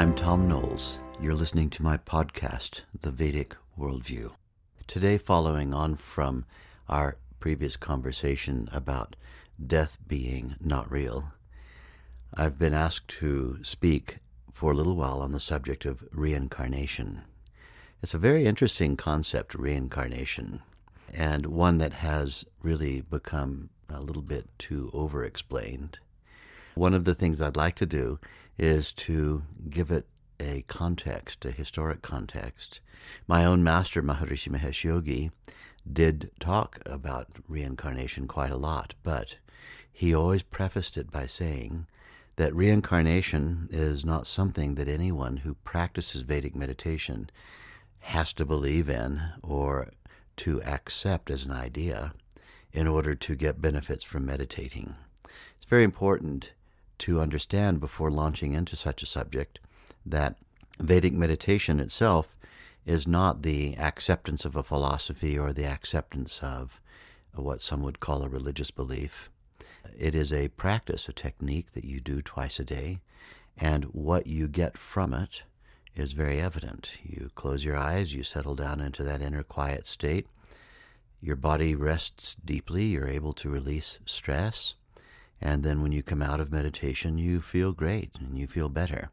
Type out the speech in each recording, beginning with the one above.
I'm Thom Knowles. You're listening to my podcast, The Vedic Worldview. Today, following on from our previous conversation about death being not real, I've been asked to speak for a little while on the subject of reincarnation. It's a very interesting concept, reincarnation, and one that has really become a little bit too over explained. One of the things I'd like to do is to give it a context, a historic context. My own master, Maharishi Mahesh Yogi, did talk about reincarnation quite a lot, but he always prefaced it by saying that reincarnation is not something that anyone who practices Vedic meditation has to believe in or to accept as an idea in order to get benefits from meditating. It's very important to understand before launching into such a subject that Vedic meditation itself is not the acceptance of a philosophy or the acceptance of what some would call a religious belief. It is a practice, a technique that you do twice a day, and what you get from it is very evident. You close your eyes, you settle down into that inner quiet state. Your body rests deeply, you're able to release stress. And then when you come out of meditation, you feel great and you feel better.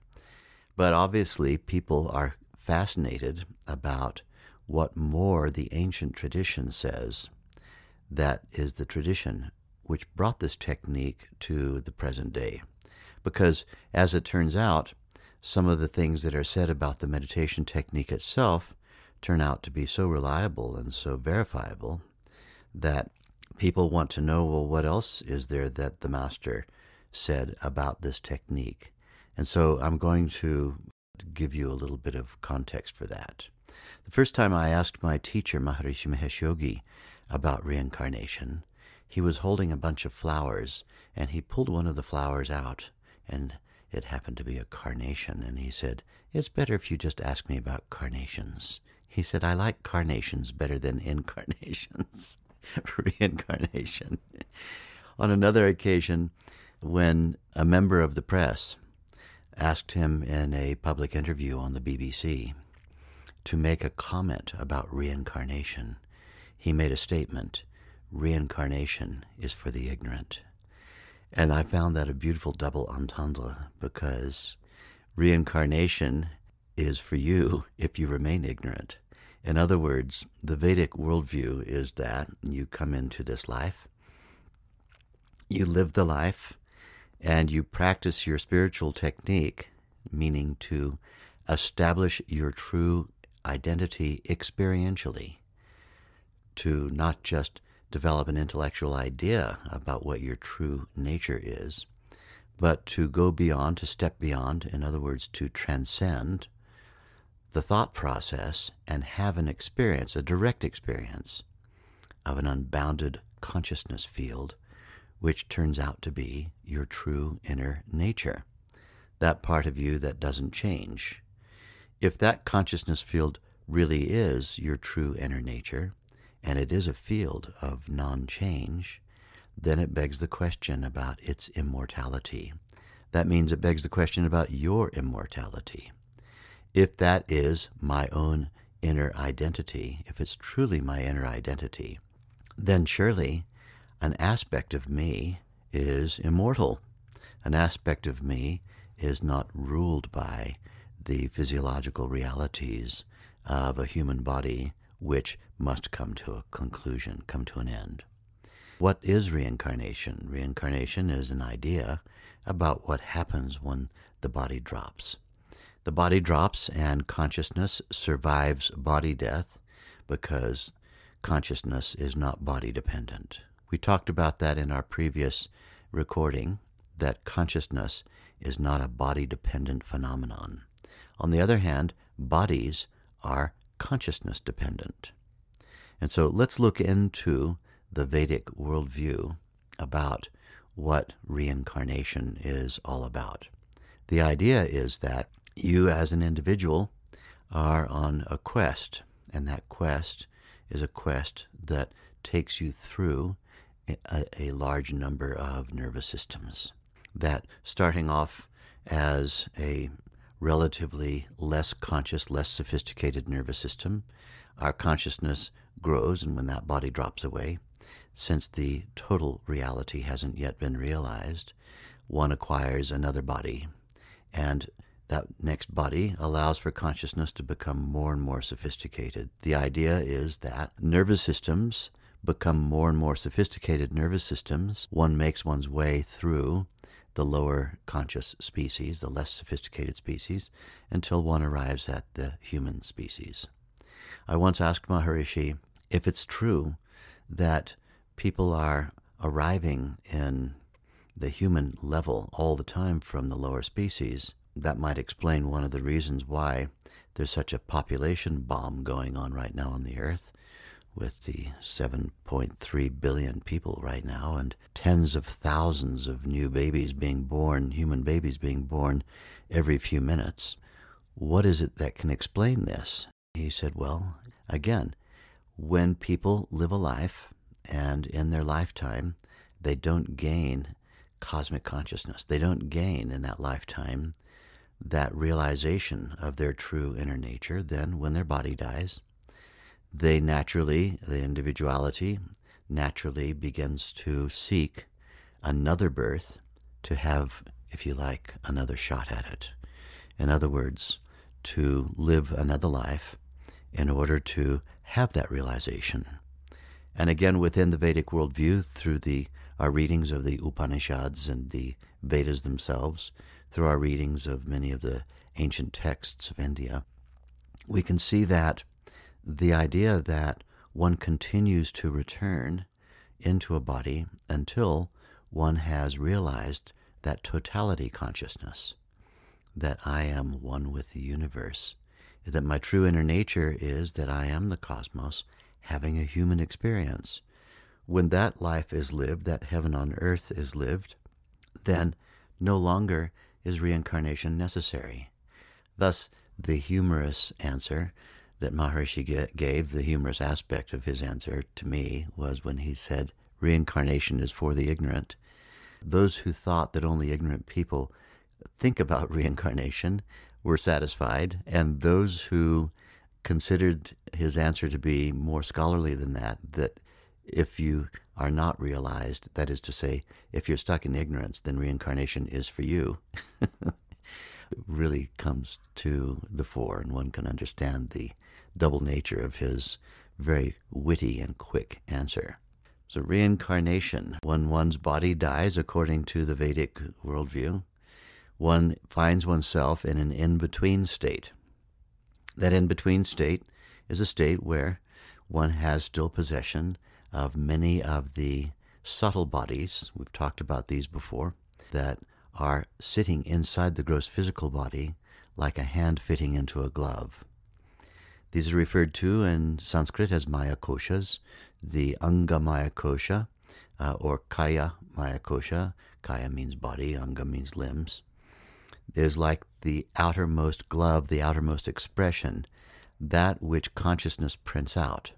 But obviously, people are fascinated about what more the ancient tradition says. That is the tradition which brought this technique to the present day. Because, as it turns out, some of the things that are said about the meditation technique itself turn out to be so reliable and so verifiable that people want to know well, what else is there that the master said about this technique? And so I'm going to give you a little bit of context for that. The first time I asked my teacher, Maharishi Mahesh Yogi, about reincarnation, he was holding a bunch of flowers and he pulled one of the flowers out and it happened to be a carnation. And he said, It's better if you just ask me about carnations. He said, I like carnations better than incarnations. reincarnation. On another occasion, when a member of the press asked him in a public interview on the BBC to make a comment about reincarnation, he made a statement reincarnation is for the ignorant. And I found that a beautiful double entendre because reincarnation is for you if you remain ignorant. In other words, the Vedic worldview is that you come into this life, you live the life, and you practice your spiritual technique, meaning to establish your true identity experientially, to not just develop an intellectual idea about what your true nature is, but to go beyond, to step beyond, in other words, to transcend the thought process and have an experience, a direct experience of an unbounded consciousness field, which turns out to be your true inner nature, that part of you that doesn't change. If that consciousness field really is your true inner nature, and it is a field of non change, then it begs the question about its immortality. That means it begs the question about your immortality. If that is my own inner identity, if it's truly my inner identity, then surely an aspect of me is immortal. An aspect of me is not ruled by the physiological realities of a human body which must come to a conclusion, come to an end. What is reincarnation? Reincarnation is an idea about what happens when the body drops. The body drops and consciousness survives body death because consciousness is not body dependent. We talked about that in our previous recording that consciousness is not a body dependent phenomenon. On the other hand, bodies are consciousness dependent. And so let's look into the Vedic worldview about what reincarnation is all about. The idea is that you, as an individual, are on a quest, and that quest is a quest that takes you through a, a large number of nervous systems. That starting off as a relatively less conscious, less sophisticated nervous system, our consciousness grows, and when that body drops away, since the total reality hasn't yet been realized, one acquires another body. And that next body allows for consciousness to become more and more sophisticated. The idea is that nervous systems become more and more sophisticated nervous systems. One makes one's way through the lower conscious species, the less sophisticated species, until one arrives at the human species. I once asked Maharishi if it's true that people are arriving in the human level all the time from the lower species, that might explain one of the reasons why there's such a population bomb going on right now on the earth with the 7.3 billion people right now and tens of thousands of new babies being born, human babies being born every few minutes. What is it that can explain this? He said, Well, again, when people live a life and in their lifetime, they don't gain cosmic consciousness. They don't gain in that lifetime that realization of their true inner nature. Then, when their body dies, they naturally, the individuality naturally begins to seek another birth to have, if you like, another shot at it. In other words, to live another life in order to have that realization. And again, within the Vedic worldview, through the our readings of the Upanishads and the Vedas themselves, through our readings of many of the ancient texts of India, we can see that the idea that one continues to return into a body until one has realized that totality consciousness, that I am one with the universe, that my true inner nature is that I am the cosmos having a human experience. When that life is lived, that heaven on earth is lived, then no longer is reincarnation necessary. Thus, the humorous answer that Maharishi gave, the humorous aspect of his answer to me, was when he said, Reincarnation is for the ignorant. Those who thought that only ignorant people think about reincarnation were satisfied, and those who considered his answer to be more scholarly than that, that if you are not realized, that is to say, if you're stuck in ignorance, then reincarnation is for you, really comes to the fore, and one can understand the double nature of his very witty and quick answer. So, reincarnation, when one's body dies according to the Vedic worldview, one finds oneself in an in between state. That in between state is a state where one has still possession of many of the subtle bodies, we've talked about these before, that are sitting inside the gross physical body like a hand fitting into a glove. These are referred to in Sanskrit as Maya koshas, the Anga Maya kosha, uh, or Kaya Maya kosha. Kaya means body, Anga means limbs. Is like the outermost glove, the outermost expression, that which consciousness prints out.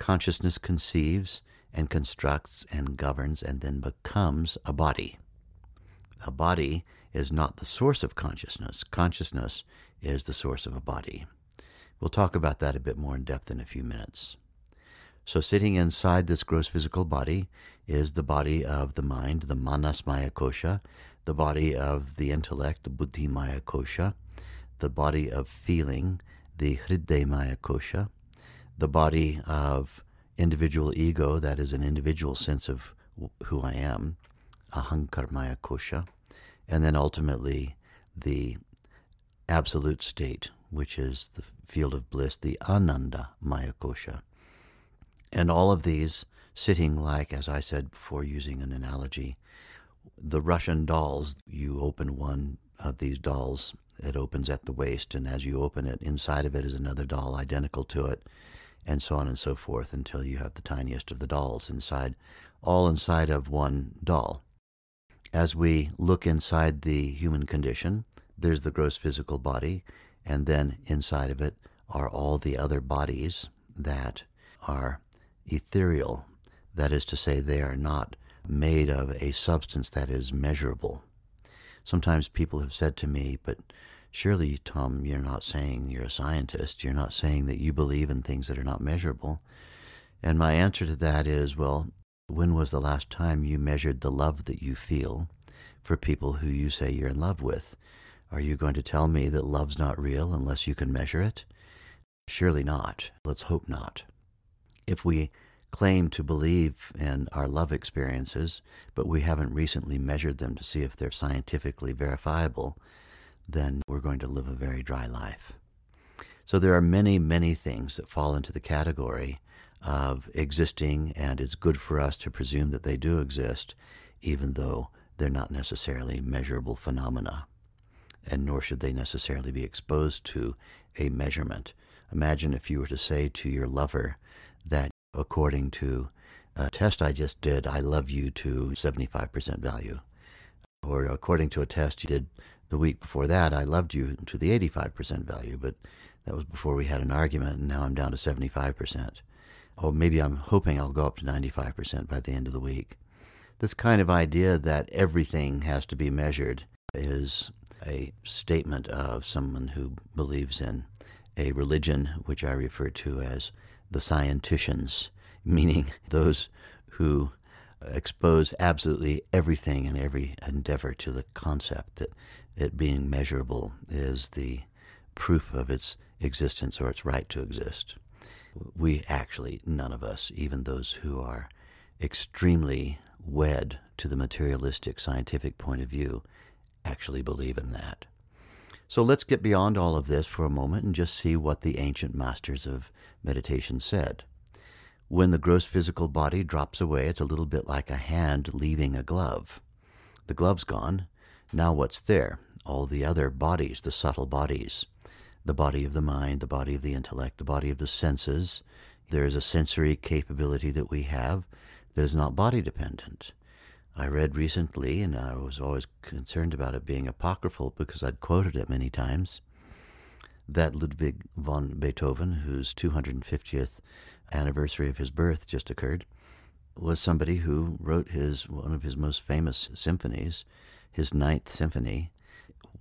Consciousness conceives and constructs and governs and then becomes a body. A body is not the source of consciousness. Consciousness is the source of a body. We'll talk about that a bit more in depth in a few minutes. So, sitting inside this gross physical body is the body of the mind, the manas maya kosha, the body of the intellect, the buddhi maya kosha, the body of feeling, the hriday maya kosha, the body of individual ego, that is an individual sense of who I am, ahankarmaya kosha, and then ultimately the absolute state, which is the field of bliss, the ananda maya kosha. And all of these sitting like, as I said before, using an analogy, the Russian dolls, you open one of these dolls, it opens at the waist, and as you open it, inside of it is another doll identical to it and so on and so forth until you have the tiniest of the dolls inside, all inside of one doll. As we look inside the human condition, there's the gross physical body, and then inside of it are all the other bodies that are ethereal. That is to say, they are not made of a substance that is measurable. Sometimes people have said to me, but Surely, Thom, you're not saying you're a scientist. You're not saying that you believe in things that are not measurable. And my answer to that is well, when was the last time you measured the love that you feel for people who you say you're in love with? Are you going to tell me that love's not real unless you can measure it? Surely not. Let's hope not. If we claim to believe in our love experiences, but we haven't recently measured them to see if they're scientifically verifiable, then we're going to live a very dry life. So there are many, many things that fall into the category of existing, and it's good for us to presume that they do exist, even though they're not necessarily measurable phenomena, and nor should they necessarily be exposed to a measurement. Imagine if you were to say to your lover that, according to a test I just did, I love you to 75% value. Or according to a test you did the week before that, I loved you to the 85% value, but that was before we had an argument, and now I'm down to 75%. Or maybe I'm hoping I'll go up to 95% by the end of the week. This kind of idea that everything has to be measured is a statement of someone who believes in a religion which I refer to as the scienticians, meaning those who expose absolutely everything and every endeavor to the concept that it being measurable is the proof of its existence or its right to exist. We actually, none of us, even those who are extremely wed to the materialistic scientific point of view, actually believe in that. So let's get beyond all of this for a moment and just see what the ancient masters of meditation said. When the gross physical body drops away, it's a little bit like a hand leaving a glove. The glove's gone. Now what's there? All the other bodies, the subtle bodies. The body of the mind, the body of the intellect, the body of the senses. There is a sensory capability that we have that is not body dependent. I read recently, and I was always concerned about it being apocryphal because I'd quoted it many times, that Ludwig von Beethoven, whose 250th anniversary of his birth just occurred, was somebody who wrote his one of his most famous symphonies, his Ninth Symphony,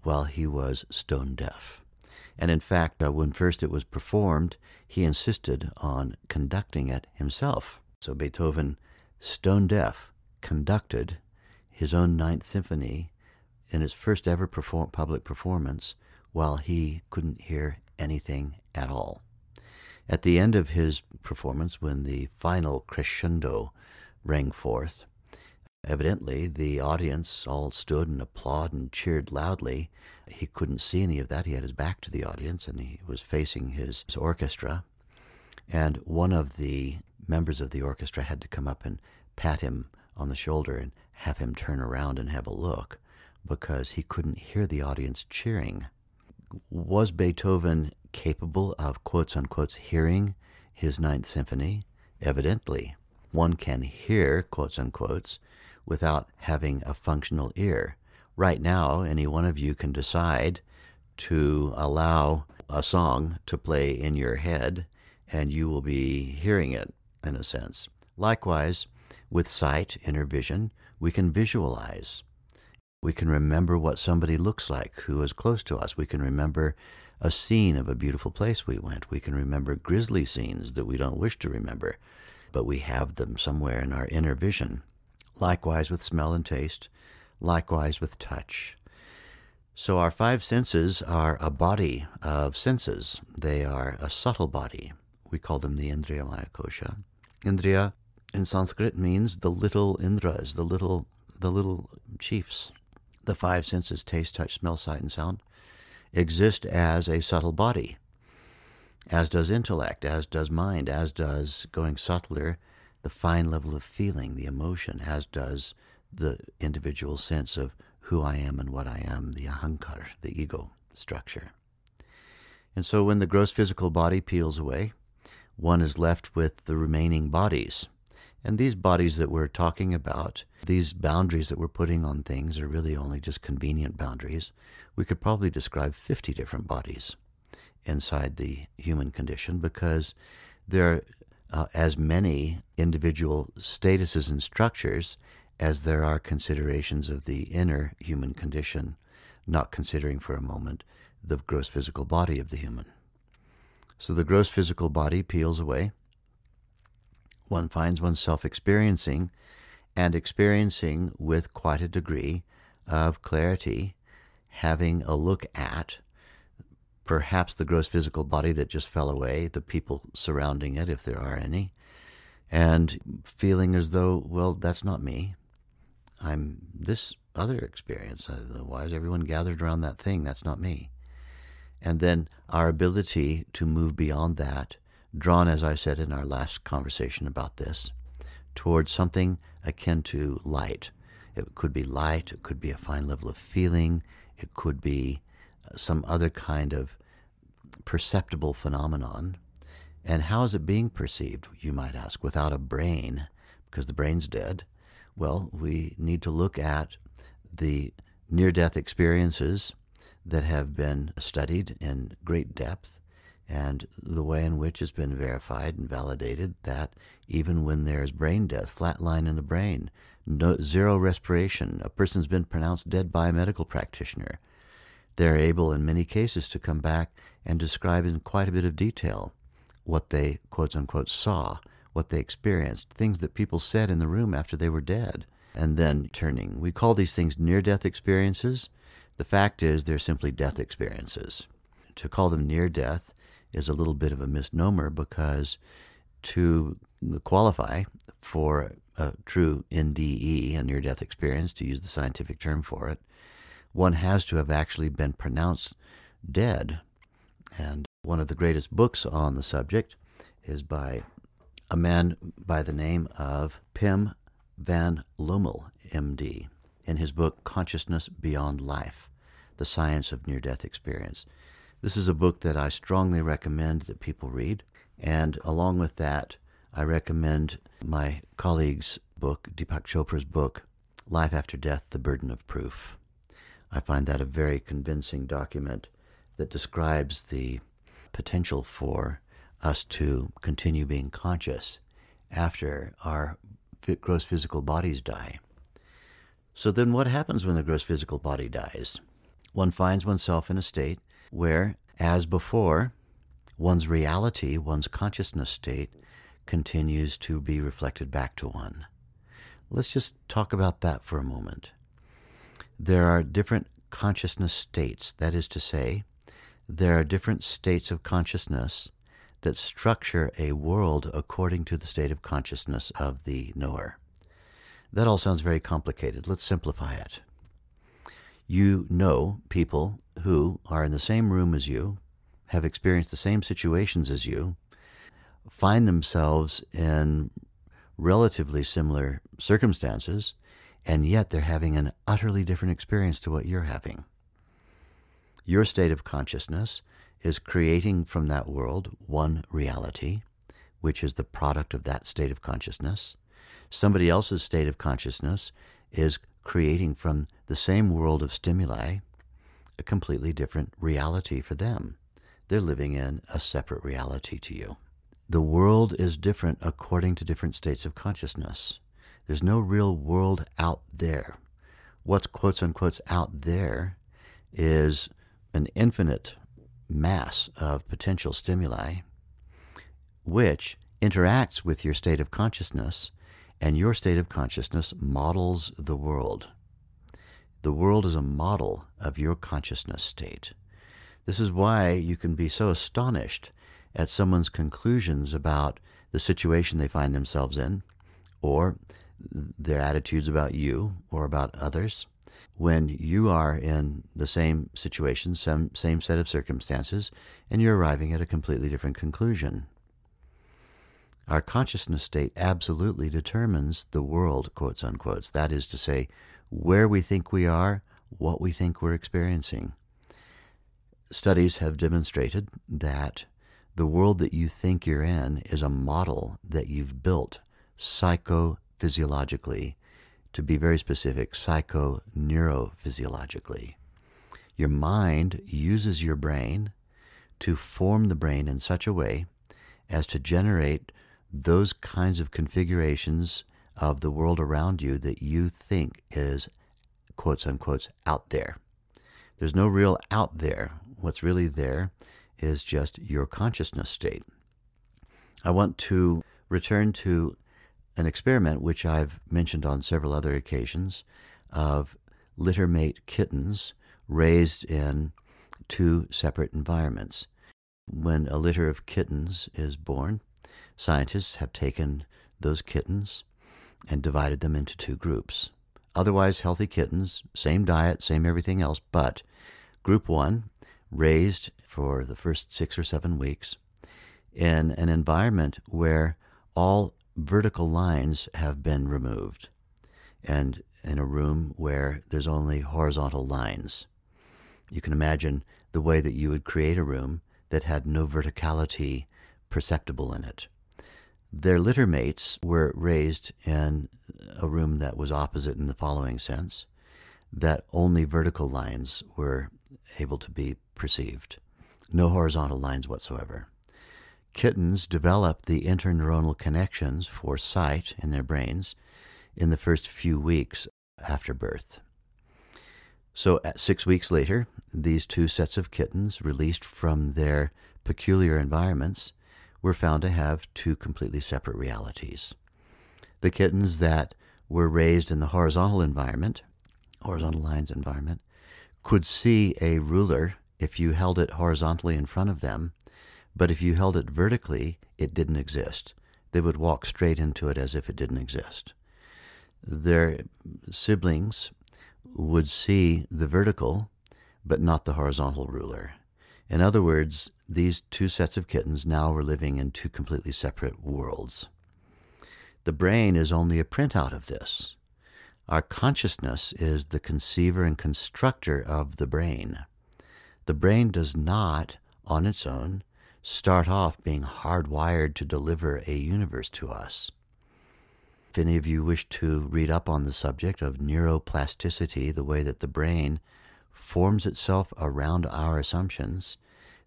while he was stone deaf. And in fact, uh, when first it was performed, he insisted on conducting it himself. So Beethoven, stone deaf, conducted his own Ninth Symphony in his first ever perform- public performance while he couldn't hear anything at all. At the end of his performance, when the final crescendo rang forth, evidently the audience all stood and applauded and cheered loudly. He couldn't see any of that. He had his back to the audience and he was facing his, his orchestra. And one of the members of the orchestra had to come up and pat him on the shoulder and have him turn around and have a look because he couldn't hear the audience cheering. Was Beethoven capable of quotes unquote hearing his Ninth Symphony? Evidently. One can hear quotes unquotes without having a functional ear. Right now, any one of you can decide to allow a song to play in your head, and you will be hearing it in a sense. Likewise, with sight, inner vision, we can visualize. We can remember what somebody looks like who is close to us. We can remember a scene of a beautiful place we went. We can remember grisly scenes that we don't wish to remember, but we have them somewhere in our inner vision. Likewise with smell and taste, likewise with touch. So our five senses are a body of senses. They are a subtle body. We call them the Indriya Maya Kosha. Indriya in Sanskrit means the little Indras, the little the little chiefs. The five senses taste, touch, smell, sight, and sound exist as a subtle body, as does intellect, as does mind, as does going subtler the fine level of feeling, the emotion, as does the individual sense of who I am and what I am, the ahankar, the ego structure. And so when the gross physical body peels away, one is left with the remaining bodies. And these bodies that we're talking about, these boundaries that we're putting on things, are really only just convenient boundaries. We could probably describe 50 different bodies inside the human condition because there are uh, as many individual statuses and structures as there are considerations of the inner human condition, not considering for a moment the gross physical body of the human. So the gross physical body peels away. One finds oneself experiencing and experiencing with quite a degree of clarity, having a look at perhaps the gross physical body that just fell away, the people surrounding it, if there are any, and feeling as though, well, that's not me. I'm this other experience. Why is everyone gathered around that thing? That's not me. And then our ability to move beyond that, drawn, as I said in our last conversation about this, towards something akin to light. It could be light, it could be a fine level of feeling, it could be uh, some other kind of perceptible phenomenon. And how is it being perceived, you might ask, without a brain, because the brain's dead? Well, we need to look at the near death experiences that have been studied in great depth and the way in which it's been verified and validated that even when there's brain death, flat line in the brain, no, zero respiration, a person's been pronounced dead by a medical practitioner, they're able in many cases to come back and describe in quite a bit of detail what they quote unquote saw what they experienced, things that people said in the room after they were dead, and then turning. We call these things near death experiences. The fact is, they're simply death experiences. To call them near death is a little bit of a misnomer because to qualify for a true NDE, a near death experience, to use the scientific term for it, one has to have actually been pronounced dead. And one of the greatest books on the subject is by a man by the name of Pim van Lommel, MD, in his book Consciousness Beyond Life The Science of Near Death Experience. This is a book that I strongly recommend that people read. And along with that, I recommend my colleague's book, Deepak Chopra's book, Life After Death The Burden of Proof. I find that a very convincing document that describes the potential for us to continue being conscious after our gross physical bodies die. So then, what happens when the gross physical body dies? One finds oneself in a state where, as before, one's reality, one's consciousness state, continues to be reflected back to one. Let's just talk about that for a moment. There are different consciousness states, that is to say, there are different states of consciousness that structure a world according to the state of consciousness of the knower. That all sounds very complicated. Let's simplify it. You know people who are in the same room as you, have experienced the same situations as you, find themselves in relatively similar circumstances, and yet they're having an utterly different experience to what you're having. Your state of consciousness is creating from that world one reality, which is the product of that state of consciousness. Somebody else's state of consciousness is creating from the same world of stimuli a completely different reality for them. They're living in a separate reality to you. the world is different according to different states of consciousness. There's no real world out there. What's quotes unquote out there is an infinite mass of potential stimuli which interacts with your state of consciousness, and your state of consciousness models the world. The world is a model of your consciousness state. This is why you can be so astonished at someone's conclusions about the situation they find themselves in, or their attitudes about you or about others, when you are in the same situation, same, same set of circumstances, and you're arriving at a completely different conclusion. Our consciousness state absolutely determines the world, quotes unquotes. That is to say, where we think we are, what we think we're experiencing. Studies have demonstrated that the world that you think you're in is a model that you've built psychophysiologically, to be very specific, psychoneurophysiologically. Your mind uses your brain to form the brain in such a way as to generate those kinds of configurations of the world around you that you think is quotes unquote out there. There's no real out there. What's really there is just your consciousness state. I want to return to an experiment which I've mentioned on several other occasions of littermate kittens raised in two separate environments. When a litter of kittens is born, Scientists have taken those kittens and divided them into two groups. Otherwise, healthy kittens, same diet, same everything else, but group one, raised for the first six or seven weeks in an environment where all vertical lines have been removed and in a room where there's only horizontal lines. You can imagine the way that you would create a room that had no verticality perceptible in it. Their litter mates were raised in a room that was opposite in the following sense that only vertical lines were able to be perceived, no horizontal lines whatsoever. Kittens develop the interneuronal connections for sight in their brains in the first few weeks after birth. So, at six weeks later, these two sets of kittens, released from their peculiar environments, were found to have two completely separate realities. The kittens that were raised in the horizontal environment, horizontal lines environment, could see a ruler if you held it horizontally in front of them, but if you held it vertically, it didn't exist. They would walk straight into it as if it didn't exist. Their siblings would see the vertical, but not the horizontal ruler. In other words, these two sets of kittens now were living in two completely separate worlds. The brain is only a printout of this. Our consciousness is the conceiver and constructor of the brain. The brain does not, on its own, start off being hardwired to deliver a universe to us. If any of you wish to read up on the subject of neuroplasticity, the way that the brain forms itself around our assumptions,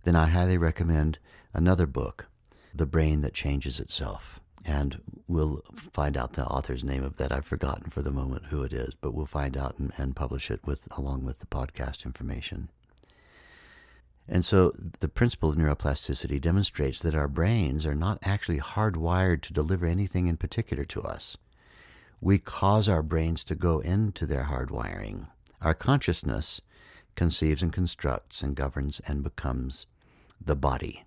then I highly recommend another book, The Brain That Changes Itself. And we'll find out the author's name of that. I've forgotten for the moment who it is, but we'll find out and, and publish it with along with the podcast information. And so the principle of neuroplasticity demonstrates that our brains are not actually hardwired to deliver anything in particular to us. We cause our brains to go into their hardwiring. Our consciousness conceives and constructs and governs and becomes the body.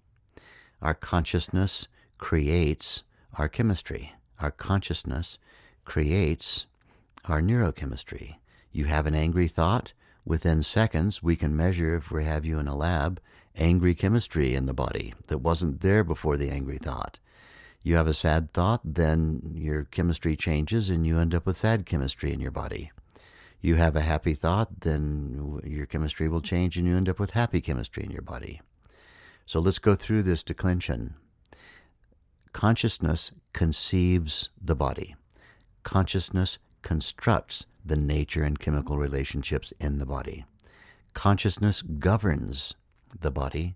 Our consciousness creates our chemistry. Our consciousness creates our neurochemistry. You have an angry thought, within seconds, we can measure, if we have you in a lab, angry chemistry in the body that wasn't there before the angry thought. You have a sad thought, then your chemistry changes and you end up with sad chemistry in your body you have a happy thought, then your chemistry will change and you end up with happy chemistry in your body. So let's go through this declension. Consciousness conceives the body. Consciousness constructs the nature and chemical relationships in the body. Consciousness governs the body.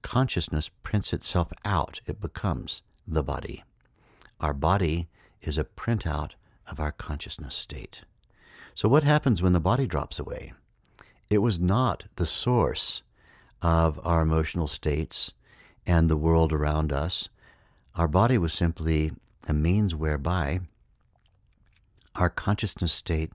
Consciousness prints itself out. It becomes the body. Our body is a printout of our consciousness state. So, what happens when the body drops away? It was not the source of our emotional states and the world around us. Our body was simply a means whereby our consciousness state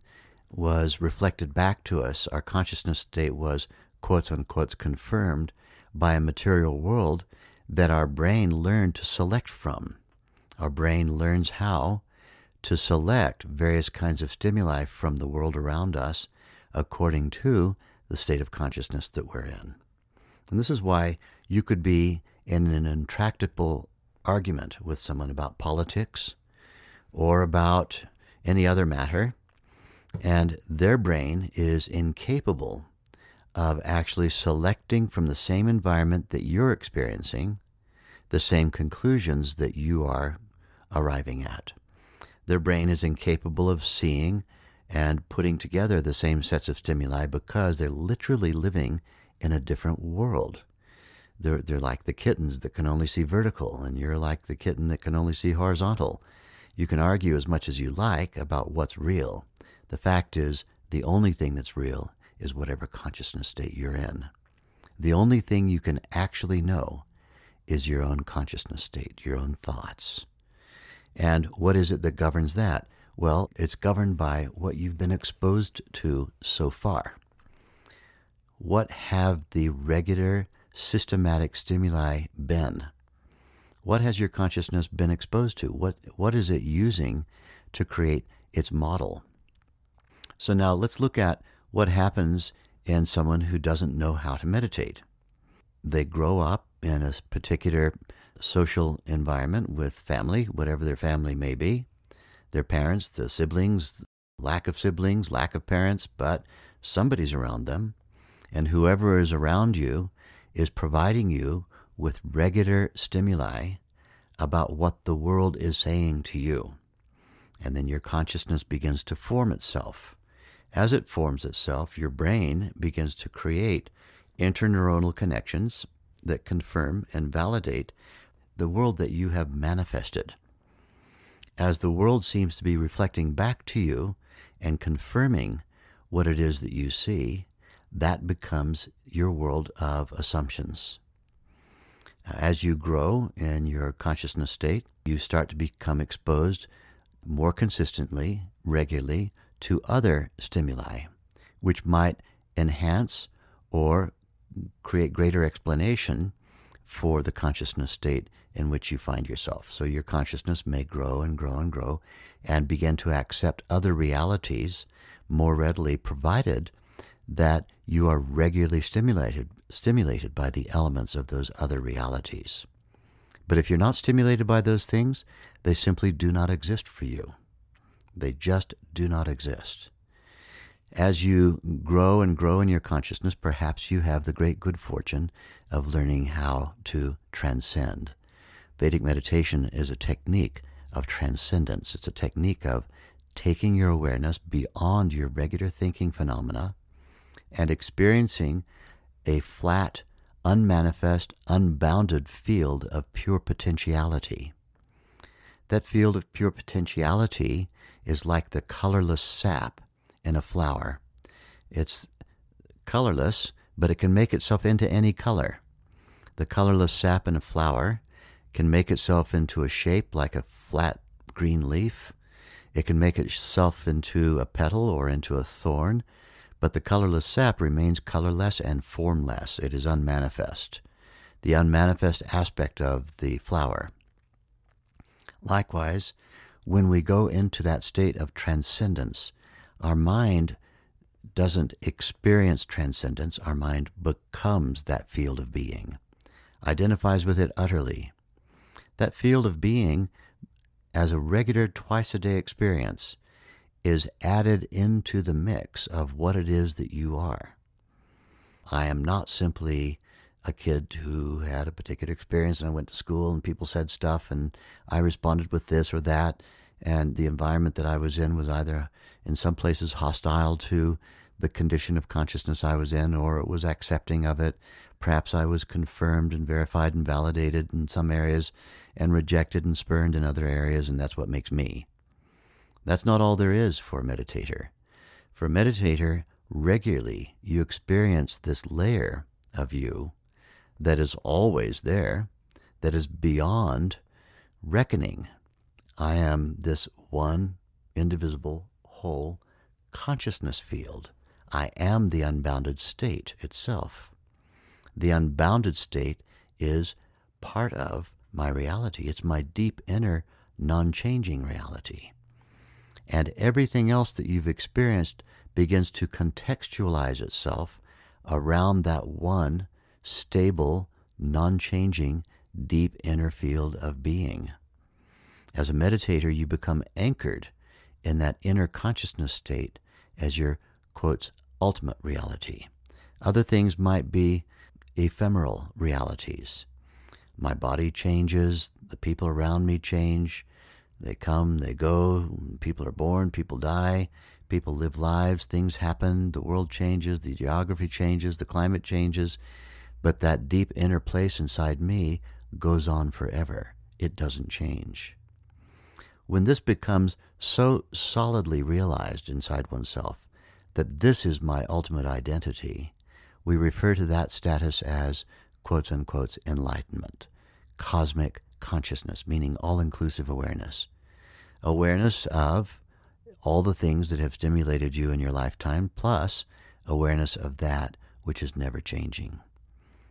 was reflected back to us. Our consciousness state was, quotes unquote, confirmed by a material world that our brain learned to select from. Our brain learns how to select various kinds of stimuli from the world around us according to the state of consciousness that we're in. And this is why you could be in an intractable argument with someone about politics or about any other matter, and their brain is incapable of actually selecting from the same environment that you're experiencing the same conclusions that you are arriving at. Their brain is incapable of seeing and putting together the same sets of stimuli because they're literally living in a different world. They're, they're like the kittens that can only see vertical, and you're like the kitten that can only see horizontal. You can argue as much as you like about what's real. The fact is, the only thing that's real is whatever consciousness state you're in. The only thing you can actually know is your own consciousness state, your own thoughts. And what is it that governs that? Well, it's governed by what you've been exposed to so far. What have the regular systematic stimuli been? What has your consciousness been exposed to? What, what is it using to create its model? So now let's look at what happens in someone who doesn't know how to meditate. They grow up in a particular social environment with family, whatever their family may be, their parents, the siblings, lack of siblings, lack of parents, but somebody's around them. And whoever is around you is providing you with regular stimuli about what the world is saying to you. And then your consciousness begins to form itself. As it forms itself, your brain begins to create interneuronal connections that confirm and validate the world that you have manifested. As the world seems to be reflecting back to you and confirming what it is that you see, that becomes your world of assumptions. As you grow in your consciousness state, you start to become exposed more consistently, regularly, to other stimuli, which might enhance or create greater explanation for the consciousness state in which you find yourself. So your consciousness may grow and grow and grow and begin to accept other realities more readily, provided that you are regularly stimulated stimulated by the elements of those other realities. But if you're not stimulated by those things, they simply do not exist for you. They just do not exist. As you grow and grow in your consciousness, perhaps you have the great good fortune of learning how to transcend. Vedic meditation is a technique of transcendence. It's a technique of taking your awareness beyond your regular thinking phenomena and experiencing a flat, unmanifest, unbounded field of pure potentiality. That field of pure potentiality is like the colorless sap in a flower. It's colorless, but it can make itself into any color. The colorless sap in a flower can make itself into a shape like a flat green leaf. It can make itself into a petal or into a thorn, but the colorless sap remains colorless and formless. It is unmanifest, the unmanifest aspect of the flower. Likewise, when we go into that state of transcendence, our mind doesn't experience transcendence, our mind becomes that field of being, identifies with it utterly. That field of being, as a regular twice a day experience, is added into the mix of what it is that you are. I am not simply a kid who had a particular experience and I went to school and people said stuff and I responded with this or that and the environment that I was in was either in some places hostile to the condition of consciousness I was in, or it was accepting of it. Perhaps I was confirmed and verified and validated in some areas and rejected and spurned in other areas, and that's what makes me. That's not all there is for a meditator. For a meditator, regularly you experience this layer of you that is always there, that is beyond reckoning. I am this one indivisible whole consciousness field. I am the unbounded state itself. The unbounded state is part of my reality. It's my deep inner, non changing reality. And everything else that you've experienced begins to contextualize itself around that one stable, non changing, deep inner field of being. As a meditator, you become anchored in that inner consciousness state as your, ultimate reality. Other things might be ephemeral realities. My body changes, the people around me change, they come, they go, people are born, people die, people live lives, things happen, the world changes, the geography changes, the climate changes, but that deep inner place inside me goes on forever. It doesn't change. When this becomes so solidly realized inside oneself that this is my ultimate identity, we refer to that status as quotes unquote enlightenment, cosmic consciousness, meaning all inclusive awareness. Awareness of all the things that have stimulated you in your lifetime, plus awareness of that which is never changing.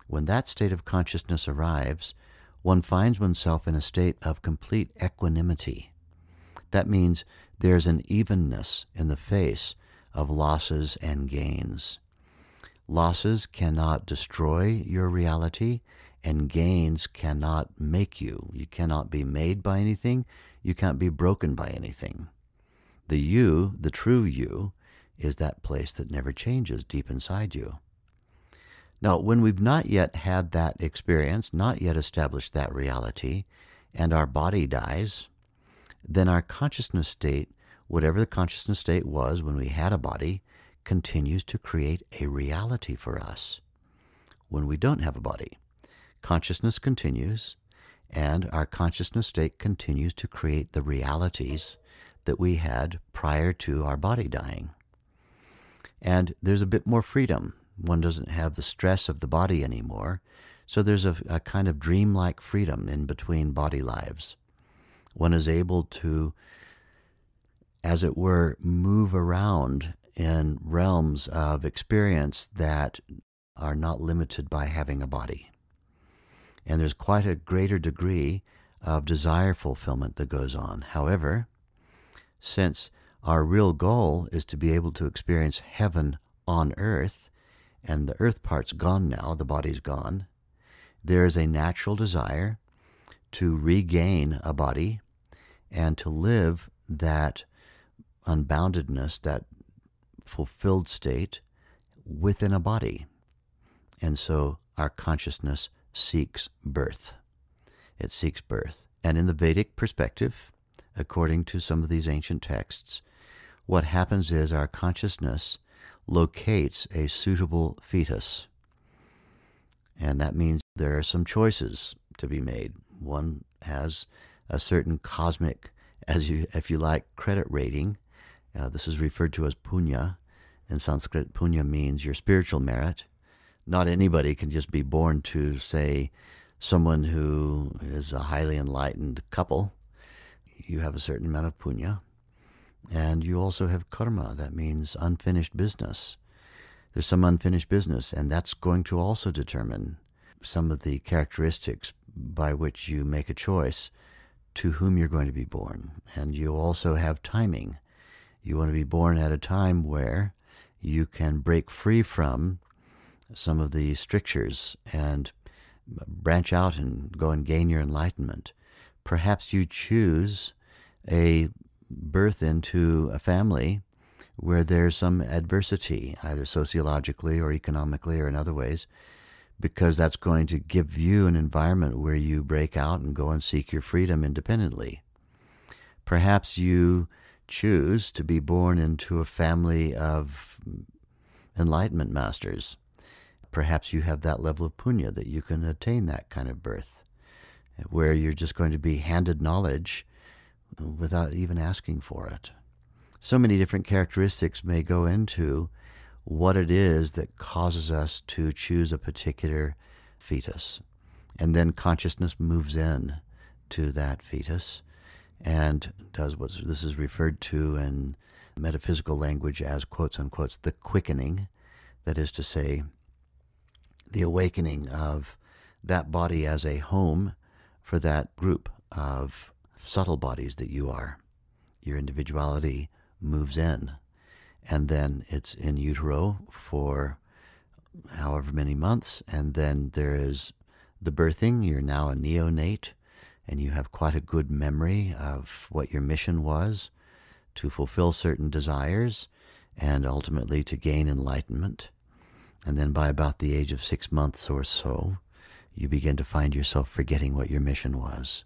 When that state of consciousness arrives, one finds oneself in a state of complete equanimity. That means there's an evenness in the face of losses and gains. Losses cannot destroy your reality, and gains cannot make you. You cannot be made by anything, you can't be broken by anything. The you, the true you, is that place that never changes deep inside you. Now, when we've not yet had that experience, not yet established that reality, and our body dies, then our consciousness state, whatever the consciousness state was when we had a body, continues to create a reality for us. When we don't have a body, consciousness continues, and our consciousness state continues to create the realities that we had prior to our body dying. And there's a bit more freedom. One doesn't have the stress of the body anymore. So there's a, a kind of dreamlike freedom in between body lives. One is able to, as it were, move around in realms of experience that are not limited by having a body. And there's quite a greater degree of desire fulfillment that goes on. However, since our real goal is to be able to experience heaven on earth, and the earth part's gone now, the body's gone, there is a natural desire to regain a body and to live that unboundedness, that fulfilled state within a body. And so our consciousness seeks birth. It seeks birth. And in the Vedic perspective, according to some of these ancient texts, what happens is our consciousness locates a suitable fetus. And that means there are some choices to be made. One has a certain cosmic, as you, if you like, credit rating. Uh, this is referred to as punya. In Sanskrit, punya means your spiritual merit. Not anybody can just be born to, say, someone who is a highly enlightened couple you have a certain amount of punya. And you also have karma, that means unfinished business. There's some unfinished business, and that's going to also determine some of the characteristics by which you make a choice to whom you're going to be born. And you also have timing. You want to be born at a time where you can break free from some of the strictures and branch out and go and gain your enlightenment. Perhaps you choose a birth into a family where there's some adversity, either sociologically or economically or in other ways, because that's going to give you an environment where you break out and go and seek your freedom independently. Perhaps you choose to be born into a family of enlightenment masters. Perhaps you have that level of punya that you can attain that kind of birth, where you're just going to be handed knowledge without even asking for it. So many different characteristics may go into what it is that causes us to choose a particular fetus. And then consciousness moves in to that fetus and does what this is referred to in metaphysical language as quotes unquote the quickening, that is to say, the awakening of that body as a home for that group of subtle bodies that you are. Your individuality moves in, and then it's in utero for however many months, and then there is the birthing. You're now a neonate, and you have quite a good memory of what your mission was to fulfill certain desires and ultimately to gain enlightenment. And then by about the age of six months or so, you begin to find yourself forgetting what your mission was.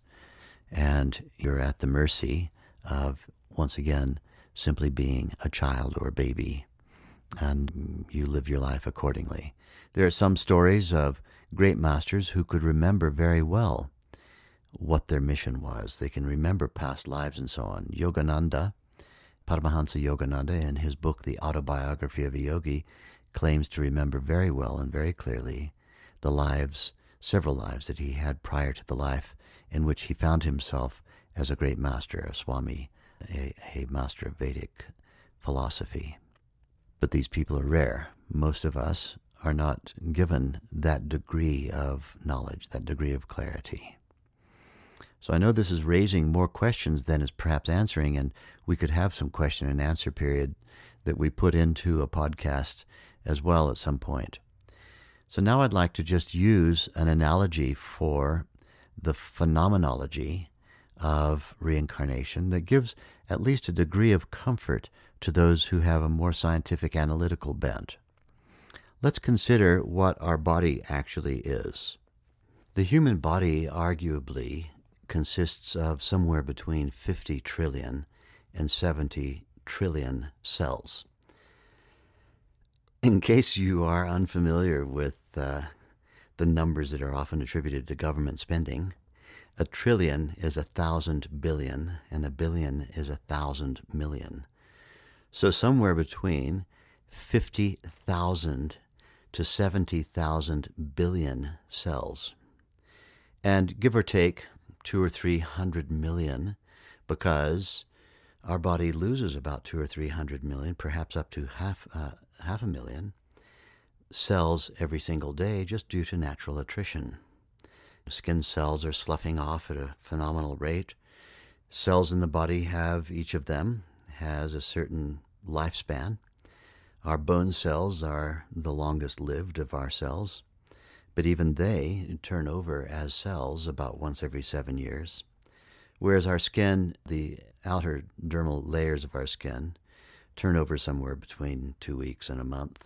And you're at the mercy of, once again, simply being a child or a baby. And you live your life accordingly. There are some stories of great masters who could remember very well what their mission was. They can remember past lives and so on. Yogananda, Paramahansa Yogananda, in his book, The Autobiography of a Yogi, claims to remember very well and very clearly the lives, several lives that he had prior to the life in which he found himself as a great master, a Swami, a, a master of Vedic philosophy. But these people are rare. Most of us are not given that degree of knowledge, that degree of clarity. So I know this is raising more questions than is perhaps answering, and we could have some question and answer period that we put into a podcast as well at some point. So now I'd like to just use an analogy for the phenomenology of reincarnation that gives at least a degree of comfort to those who have a more scientific analytical bent. Let's consider what our body actually is. The human body arguably consists of somewhere between 50 trillion and 70 trillion cells. In case you are unfamiliar with uh, the numbers that are often attributed to government spending, a trillion is a thousand billion, and a billion is a thousand million. So, somewhere between 50,000 to 70,000 billion cells. And give or take two or three hundred million because our body loses about two or three hundred million, perhaps up to half, uh, half a million cells every single day just due to natural attrition. Skin cells are sloughing off at a phenomenal rate. Cells in the body have, each of them has a certain lifespan. Our bone cells are the longest lived of our cells but even they turn over as cells about once every seven years. Whereas our skin, the outer dermal layers of our skin, turn over somewhere between two weeks and a month.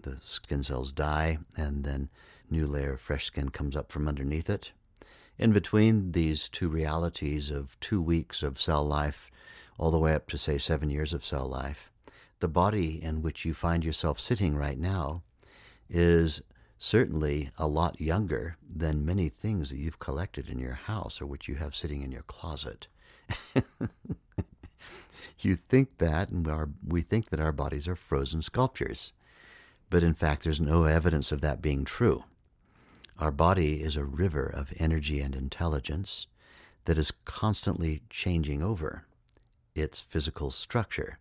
The skin cells die, and then new layer of fresh skin comes up from underneath it. In between these two realities of two weeks of cell life, all the way up to, say, seven years of cell life, the body in which you find yourself sitting right now is certainly a lot younger than many things that you've collected in your house or which you have sitting in your closet. you think that, and our, we think that our bodies are frozen sculptures. But in fact, there's no evidence of that being true. Our body is a river of energy and intelligence that is constantly changing over its physical structure.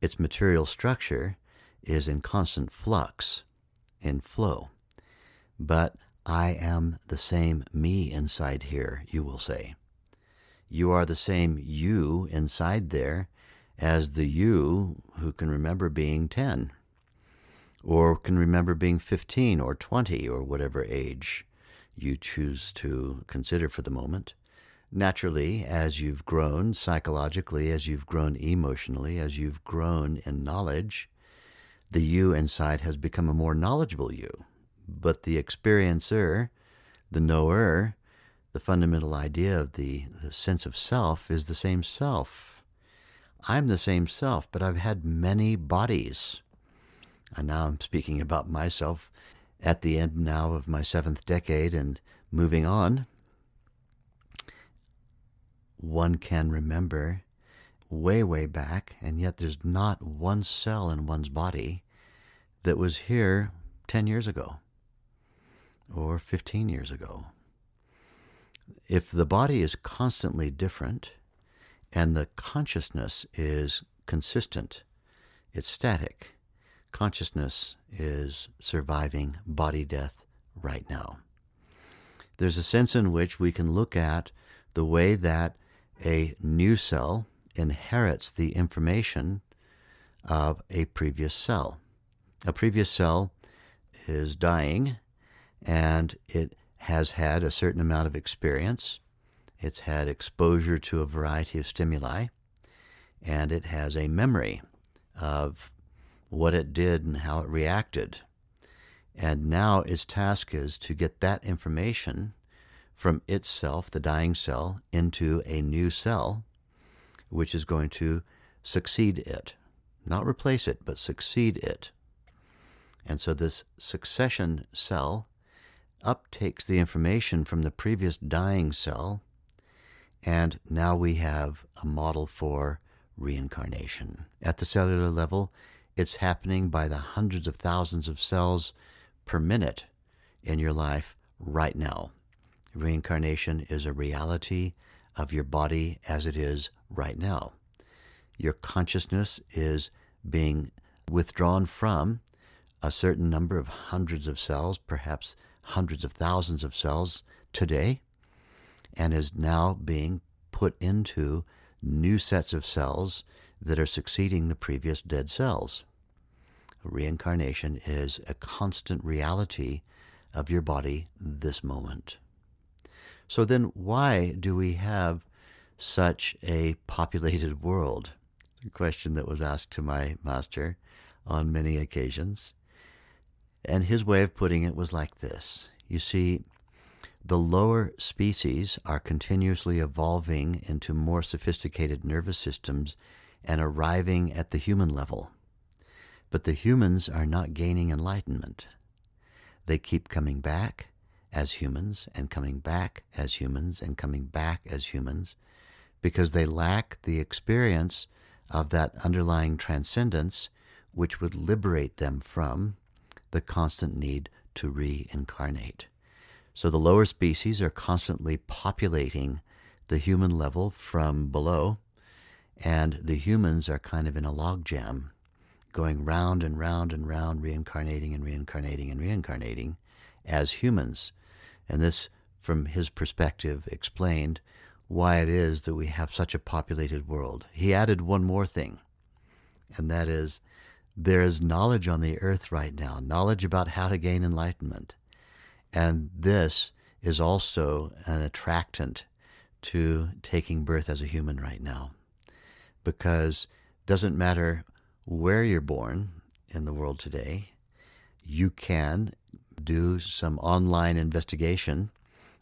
Its material structure is in constant flux, in flow. But I am the same me inside here, you will say. You are the same you inside there as the you who can remember being 10, or can remember being 15 or 20 or whatever age you choose to consider for the moment. Naturally, as you've grown psychologically, as you've grown emotionally, as you've grown in knowledge, the you inside has become a more knowledgeable you but the experiencer, the knower, the fundamental idea of the, the sense of self is the same self. I'm the same self, but I've had many bodies. And now I'm speaking about myself at the end now of my seventh decade and moving on. One can remember way, way back, and yet there's not one cell in one's body that was here 10 years ago or 15 years ago. If the body is constantly different and the consciousness is consistent, it's static. Consciousness is surviving body death right now. There's a sense in which we can look at the way that a new cell inherits the information of a previous cell. A previous cell is dying and it has had a certain amount of experience. It's had exposure to a variety of stimuli and it has a memory of what it did and how it reacted. And now its task is to get that information from itself, the dying cell, into a new cell which is going to succeed it. Not replace it, but succeed it. And so this succession cell uptakes the information from the previous dying cell, and now we have a model for reincarnation. At the cellular level, it's happening by the hundreds of thousands of cells per minute in your life right now. Reincarnation is a reality of your body as it is right now. Your consciousness is being withdrawn from a certain number of hundreds of cells, perhaps hundreds of thousands of cells today, and is now being put into new sets of cells that are succeeding the previous dead cells. Reincarnation is a constant reality of your body this moment. So then, why do we have such a populated world? A question that was asked to my master on many occasions. And his way of putting it was like this You see, the lower species are continuously evolving into more sophisticated nervous systems and arriving at the human level. But the humans are not gaining enlightenment. They keep coming back as humans and coming back as humans and coming back as humans because they lack the experience of that underlying transcendence which would liberate them from the constant need to reincarnate. So the lower species are constantly populating the human level from below, and the humans are kind of in a logjam, going round and round and round, reincarnating and reincarnating and reincarnating as humans. And this, from his perspective, explained why it is that we have such a populated world. He added one more thing, and that is there is knowledge on the earth right now, knowledge about how to gain enlightenment. And this is also an attractant to taking birth as a human right now. Because doesn't matter where you're born in the world today, you can do some online investigation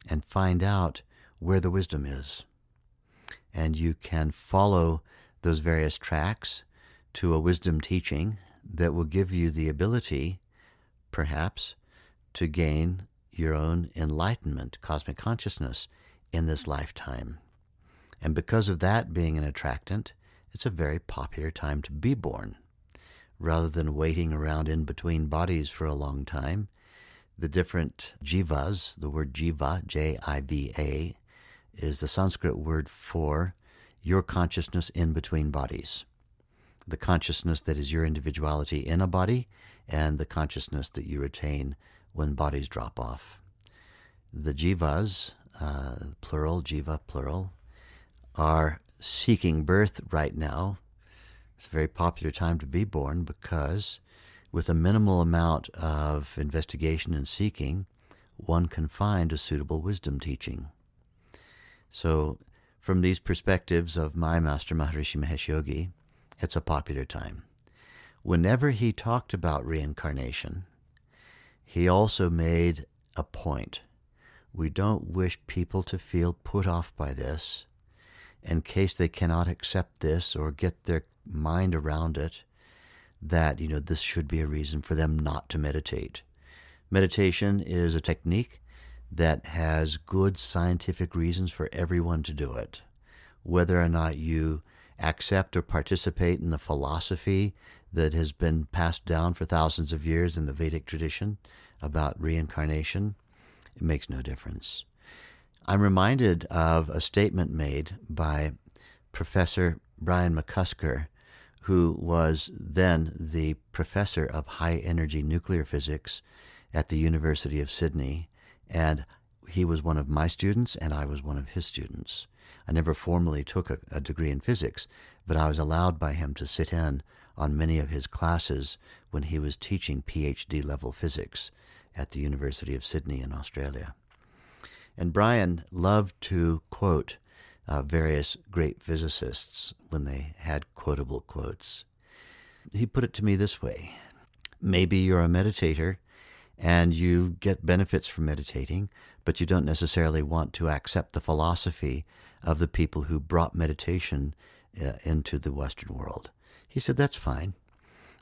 and find out where the wisdom is. And you can follow those various tracks to a wisdom teaching that will give you the ability, perhaps, to gain your own enlightenment, cosmic consciousness, in this lifetime. And because of that being an attractant, it's a very popular time to be born. Rather than waiting around in between bodies for a long time, the different jivas, the word jiva, J I V A, is the Sanskrit word for your consciousness in between bodies. The consciousness that is your individuality in a body and the consciousness that you retain when bodies drop off. The jivas, uh, plural, jiva, plural, are seeking birth right now. It's a very popular time to be born because with a minimal amount of investigation and seeking, one can find a suitable wisdom teaching. So, from these perspectives of my master Maharishi Mahesh Yogi, it's a popular time. Whenever he talked about reincarnation, he also made a point. We don't wish people to feel put off by this. In case they cannot accept this or get their mind around it, that, you know, this should be a reason for them not to meditate. Meditation is a technique that has good scientific reasons for everyone to do it. Whether or not you accept or participate in the philosophy that has been passed down for thousands of years in the Vedic tradition about reincarnation, it makes no difference. I'm reminded of a statement made by Professor Brian McCusker, who was then the professor of high energy nuclear physics at the University of Sydney. And he was one of my students, and I was one of his students. I never formally took a, a degree in physics, but I was allowed by him to sit in on many of his classes when he was teaching PhD level physics at the University of Sydney in Australia. And Brian loved to quote uh, various great physicists when they had quotable quotes. He put it to me this way Maybe you're a meditator and you get benefits from meditating, but you don't necessarily want to accept the philosophy of the people who brought meditation uh, into the Western world. He said, That's fine.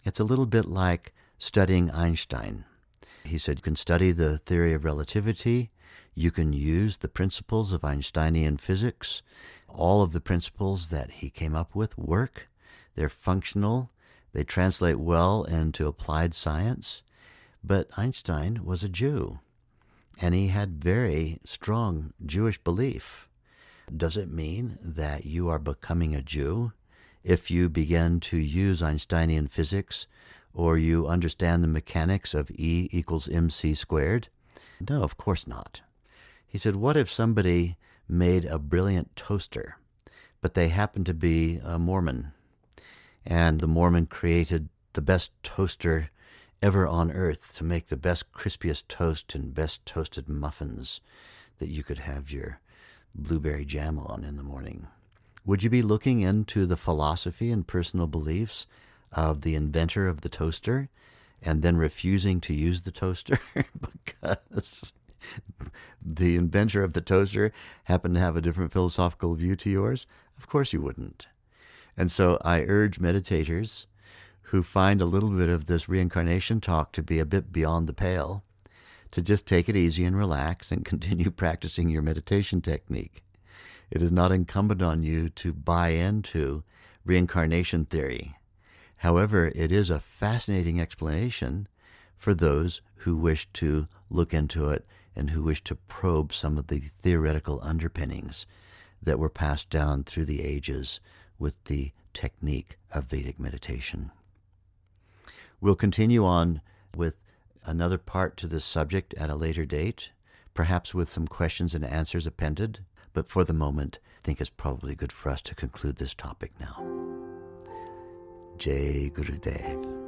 It's a little bit like studying Einstein. He said, You can study the theory of relativity you can use the principles of Einsteinian physics. All of the principles that he came up with work. They're functional. They translate well into applied science. But Einstein was a Jew, and he had very strong Jewish belief. Does it mean that you are becoming a Jew if you begin to use Einsteinian physics or you understand the mechanics of E equals mc squared? No, of course not. He said, What if somebody made a brilliant toaster, but they happened to be a Mormon, and the Mormon created the best toaster ever on earth to make the best, crispiest toast and best toasted muffins that you could have your blueberry jam on in the morning? Would you be looking into the philosophy and personal beliefs of the inventor of the toaster and then refusing to use the toaster because the inventor of the toaster happened to have a different philosophical view to yours? Of course you wouldn't. And so I urge meditators who find a little bit of this reincarnation talk to be a bit beyond the pale to just take it easy and relax and continue practicing your meditation technique. It is not incumbent on you to buy into reincarnation theory. However, it is a fascinating explanation for those who wish to look into it and who wish to probe some of the theoretical underpinnings that were passed down through the ages with the technique of Vedic meditation. We'll continue on with another part to this subject at a later date, perhaps with some questions and answers appended, but for the moment, I think it's probably good for us to conclude this topic now. Jai Guru Deva.